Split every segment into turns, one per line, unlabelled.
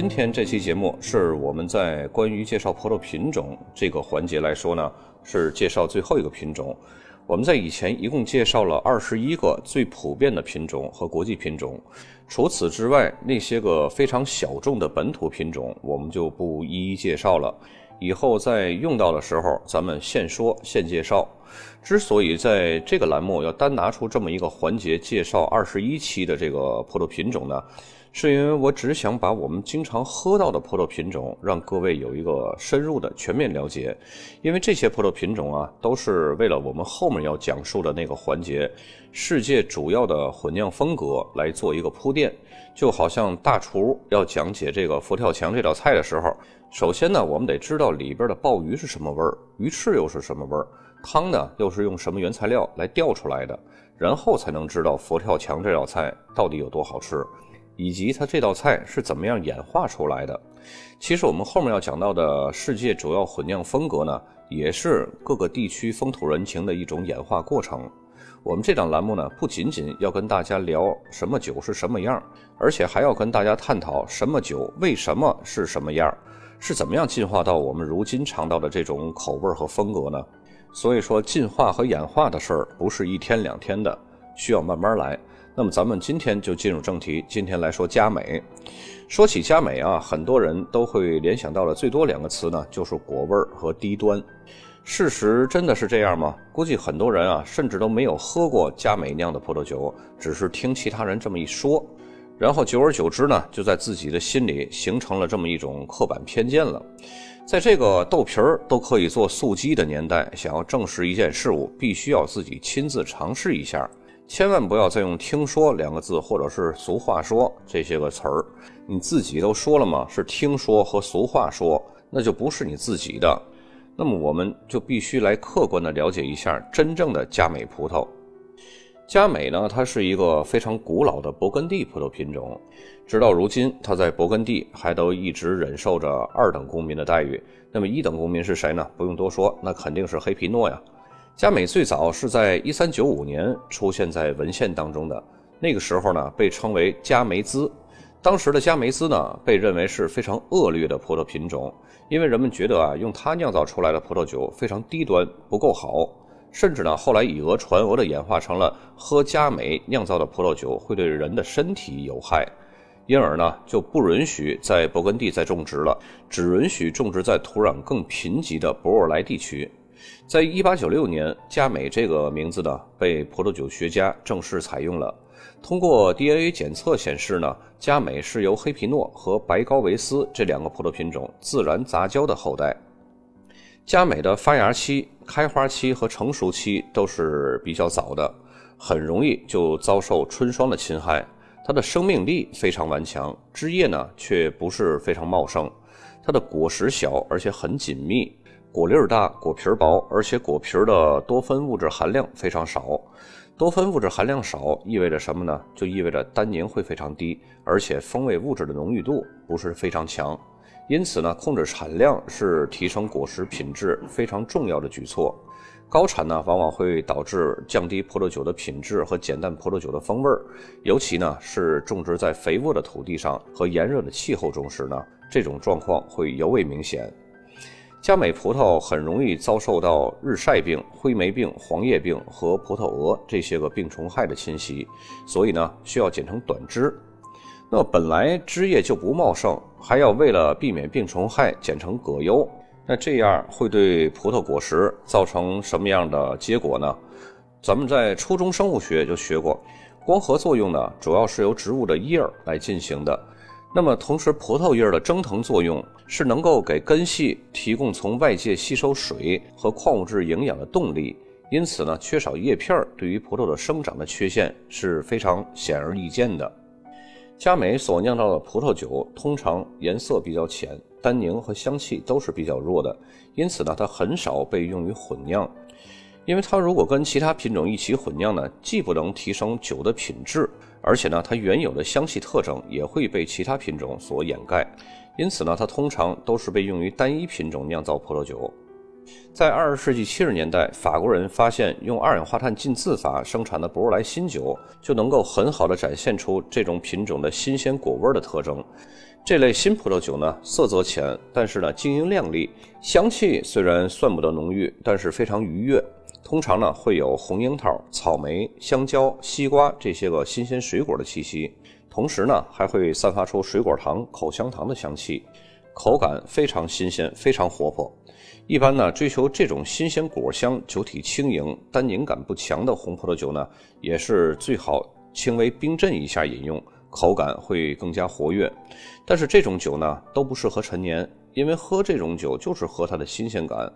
今天这期节目是我们在关于介绍葡萄品种这个环节来说呢，是介绍最后一个品种。我们在以前一共介绍了二十一个最普遍的品种和国际品种，除此之外，那些个非常小众的本土品种，我们就不一一介绍了。以后在用到的时候，咱们现说现介绍。之所以在这个栏目要单拿出这么一个环节介绍二十一期的这个葡萄品种呢？是因为我只想把我们经常喝到的葡萄品种，让各位有一个深入的全面了解。因为这些葡萄品种啊，都是为了我们后面要讲述的那个环节——世界主要的混酿风格来做一个铺垫。就好像大厨要讲解这个佛跳墙这道菜的时候，首先呢，我们得知道里边的鲍鱼是什么味儿，鱼翅又是什么味儿，汤呢又是用什么原材料来调出来的，然后才能知道佛跳墙这道菜到底有多好吃。以及它这道菜是怎么样演化出来的？其实我们后面要讲到的世界主要混酿风格呢，也是各个地区风土人情的一种演化过程。我们这档栏目呢，不仅仅要跟大家聊什么酒是什么样，而且还要跟大家探讨什么酒为什么是什么样，是怎么样进化到我们如今尝到的这种口味和风格呢？所以说，进化和演化的事儿不是一天两天的，需要慢慢来。那么咱们今天就进入正题，今天来说佳美。说起佳美啊，很多人都会联想到的最多两个词呢，就是果味儿和低端。事实真的是这样吗？估计很多人啊，甚至都没有喝过佳美酿的葡萄酒，只是听其他人这么一说，然后久而久之呢，就在自己的心里形成了这么一种刻板偏见了。在这个豆皮儿都可以做素鸡的年代，想要证实一件事物，必须要自己亲自尝试一下。千万不要再用“听说”两个字，或者是“俗话说”这些个词儿。你自己都说了吗？是听说和俗话说，那就不是你自己的。那么我们就必须来客观的了解一下真正的佳美葡萄。佳美呢，它是一个非常古老的勃艮第葡萄品种，直到如今，它在勃艮第还都一直忍受着二等公民的待遇。那么一等公民是谁呢？不用多说，那肯定是黑皮诺呀。佳美最早是在一三九五年出现在文献当中的，那个时候呢被称为佳梅兹。当时的佳梅兹呢被认为是非常恶劣的葡萄品种，因为人们觉得啊用它酿造出来的葡萄酒非常低端，不够好，甚至呢后来以讹传讹的演化成了喝佳美酿造的葡萄酒会对人的身体有害，因而呢就不允许在勃艮第再种植了，只允许种植在土壤更贫瘠的博尔莱地区。在一八九六年，佳美这个名字呢被葡萄酒学家正式采用了。通过 DNA 检测显示呢，佳美是由黑皮诺和白高维斯这两个葡萄品种自然杂交的后代。佳美的发芽期、开花期和成熟期都是比较早的，很容易就遭受春霜的侵害。它的生命力非常顽强，枝叶呢却不是非常茂盛。它的果实小，而且很紧密。果粒儿大，果皮儿薄，而且果皮儿的多酚物质含量非常少。多酚物质含量少意味着什么呢？就意味着单宁会非常低，而且风味物质的浓郁度不是非常强。因此呢，控制产量是提升果实品质非常重要的举措。高产呢，往往会导致降低葡萄酒的品质和减淡葡萄酒的风味儿。尤其呢，是种植在肥沃的土地上和炎热的气候中时呢，这种状况会尤为明显。佳美葡萄很容易遭受到日晒病、灰霉病、黄叶病和葡萄蛾这些个病虫害的侵袭，所以呢需要剪成短枝。那本来枝叶就不茂盛，还要为了避免病虫害剪成葛优，那这样会对葡萄果实造成什么样的结果呢？咱们在初中生物学就学过，光合作用呢主要是由植物的叶儿来进行的。那么，同时，葡萄叶的蒸腾作用是能够给根系提供从外界吸收水和矿物质营养的动力。因此呢，缺少叶片对于葡萄的生长的缺陷是非常显而易见的。佳美所酿造的葡萄酒通常颜色比较浅，单宁和香气都是比较弱的，因此呢，它很少被用于混酿。因为它如果跟其他品种一起混酿呢，既不能提升酒的品质。而且呢，它原有的香气特征也会被其他品种所掩盖，因此呢，它通常都是被用于单一品种酿造葡萄酒。在二十世纪七十年代，法国人发现用二氧化碳浸渍法生产的博尔莱新酒就能够很好的展现出这种品种的新鲜果味的特征。这类新葡萄酒呢，色泽浅，但是呢，晶莹亮丽，香气虽然算不得浓郁，但是非常愉悦。通常呢，会有红樱桃、草莓、香蕉、西瓜这些个新鲜水果的气息，同时呢，还会散发出水果糖、口香糖的香气，口感非常新鲜，非常活泼。一般呢，追求这种新鲜果香、酒体轻盈、单宁感不强的红葡萄酒呢，也是最好轻微冰镇一下饮用。口感会更加活跃，但是这种酒呢都不适合陈年，因为喝这种酒就是喝它的新鲜感。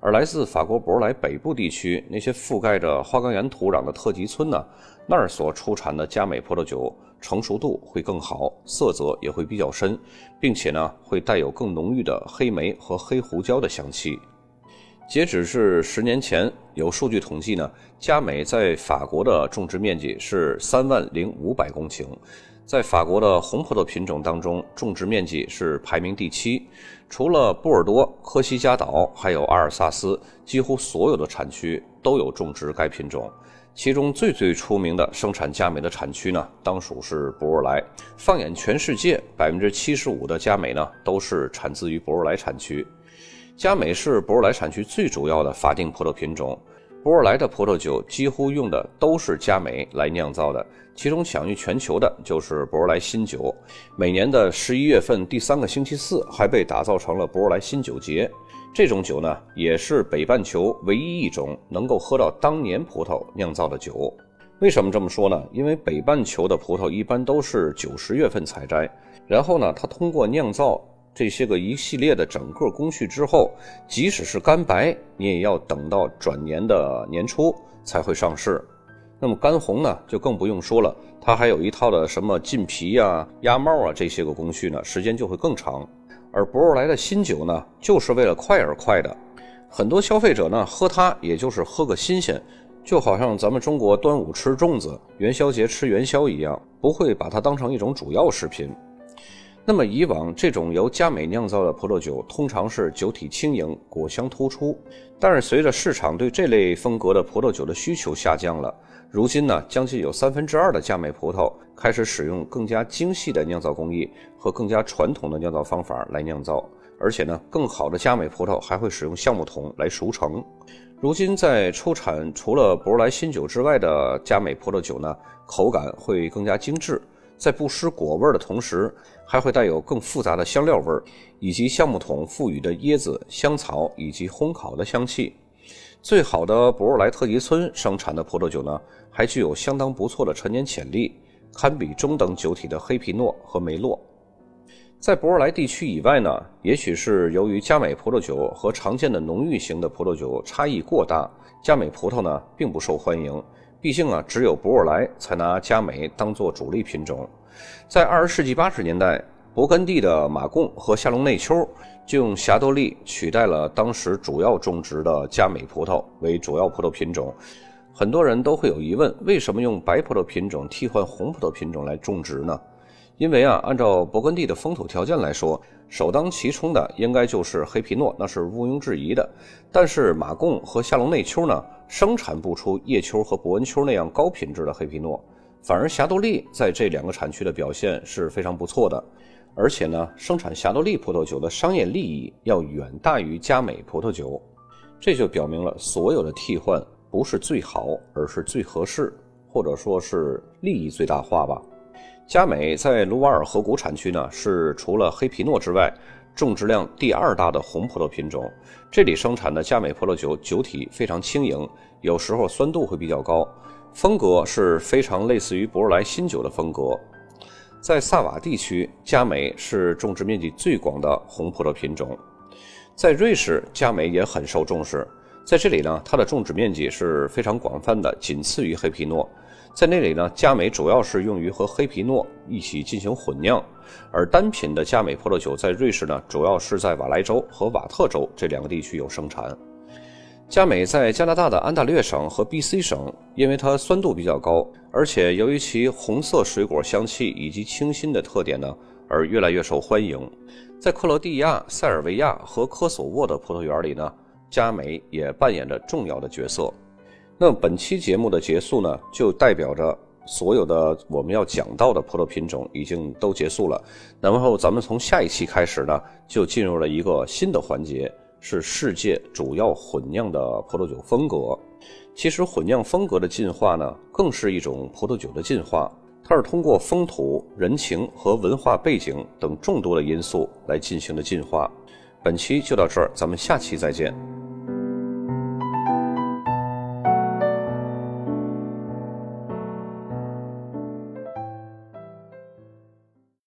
而来自法国博莱北部地区那些覆盖着花岗岩土壤的特级村呢，那儿所出产的佳美葡萄酒成熟度会更好，色泽也会比较深，并且呢会带有更浓郁的黑莓和黑胡椒的香气。截止是十年前，有数据统计呢，佳美在法国的种植面积是三万零五百公顷。在法国的红葡萄品种当中，种植面积是排名第七，除了波尔多、科西嘉岛，还有阿尔萨斯，几乎所有的产区都有种植该品种。其中最最出名的生产佳美的产区呢，当属是博若莱。放眼全世界，百分之七十五的佳美呢，都是产自于博若莱产区。佳美是博若莱产区最主要的法定葡萄品种。博若莱的葡萄酒几乎用的都是佳美来酿造的，其中享誉全球的就是博尔莱新酒。每年的十一月份第三个星期四还被打造成了博尔莱新酒节。这种酒呢，也是北半球唯一一种能够喝到当年葡萄酿造的酒。为什么这么说呢？因为北半球的葡萄一般都是九十月份采摘，然后呢，它通过酿造。这些个一系列的整个工序之后，即使是干白，你也要等到转年的年初才会上市。那么干红呢，就更不用说了，它还有一套的什么浸皮呀、压帽啊这些个工序呢，时间就会更长。而博若莱的新酒呢，就是为了快而快的。很多消费者呢，喝它也就是喝个新鲜，就好像咱们中国端午吃粽子、元宵节吃元宵一样，不会把它当成一种主要食品。那么以往这种由佳美酿造的葡萄酒，通常是酒体轻盈、果香突出。但是随着市场对这类风格的葡萄酒的需求下降了，如今呢，将近有三分之二的佳美葡萄开始使用更加精细的酿造工艺和更加传统的酿造方法来酿造，而且呢，更好的佳美葡萄还会使用橡木桶来熟成。如今在出产除了博莱新酒之外的佳美葡萄酒呢，口感会更加精致。在不失果味的同时，还会带有更复杂的香料味儿，以及橡木桶赋予的椰子、香草以及烘烤的香气。最好的博尔莱特级村生产的葡萄酒呢，还具有相当不错的陈年潜力，堪比中等酒体的黑皮诺和梅洛。在博尔莱地区以外呢，也许是由于佳美葡萄酒和常见的浓郁型的葡萄酒差异过大，佳美葡萄呢并不受欢迎。毕竟啊，只有博尔莱才拿佳美当做主力品种。在二十世纪八十年代，勃艮第的马贡和夏隆内丘就用霞多丽取代了当时主要种植的佳美葡萄为主要葡萄品种。很多人都会有疑问：为什么用白葡萄品种替换红葡萄品种来种植呢？因为啊，按照勃艮第的风土条件来说，首当其冲的应该就是黑皮诺，那是毋庸置疑的。但是马贡和夏隆内丘呢，生产不出叶丘和博恩丘那样高品质的黑皮诺，反而霞多丽在这两个产区的表现是非常不错的。而且呢，生产霞多丽葡萄酒的商业利益要远大于佳美葡萄酒，这就表明了所有的替换不是最好，而是最合适，或者说是利益最大化吧。佳美在卢瓦尔河谷产区呢，是除了黑皮诺之外，种植量第二大的红葡萄品种。这里生产的佳美葡萄酒酒体非常轻盈，有时候酸度会比较高，风格是非常类似于博尔莱新酒的风格。在萨瓦地区，佳美是种植面积最广的红葡萄品种。在瑞士，佳美也很受重视，在这里呢，它的种植面积是非常广泛的，仅次于黑皮诺。在那里呢，佳美主要是用于和黑皮诺一起进行混酿，而单品的佳美葡萄酒在瑞士呢，主要是在瓦莱州和瓦特州这两个地区有生产。佳美在加拿大的安大略省和 B.C 省，因为它酸度比较高，而且由于其红色水果香气以及清新的特点呢，而越来越受欢迎。在克罗地亚、塞尔维亚和科索沃的葡萄园里呢，佳美也扮演着重要的角色。那本期节目的结束呢，就代表着所有的我们要讲到的葡萄品种已经都结束了。然后咱们从下一期开始呢，就进入了一个新的环节，是世界主要混酿的葡萄酒风格。其实混酿风格的进化呢，更是一种葡萄酒的进化。它是通过风土人情和文化背景等众多的因素来进行的进化。本期就到这儿，咱们下期再见。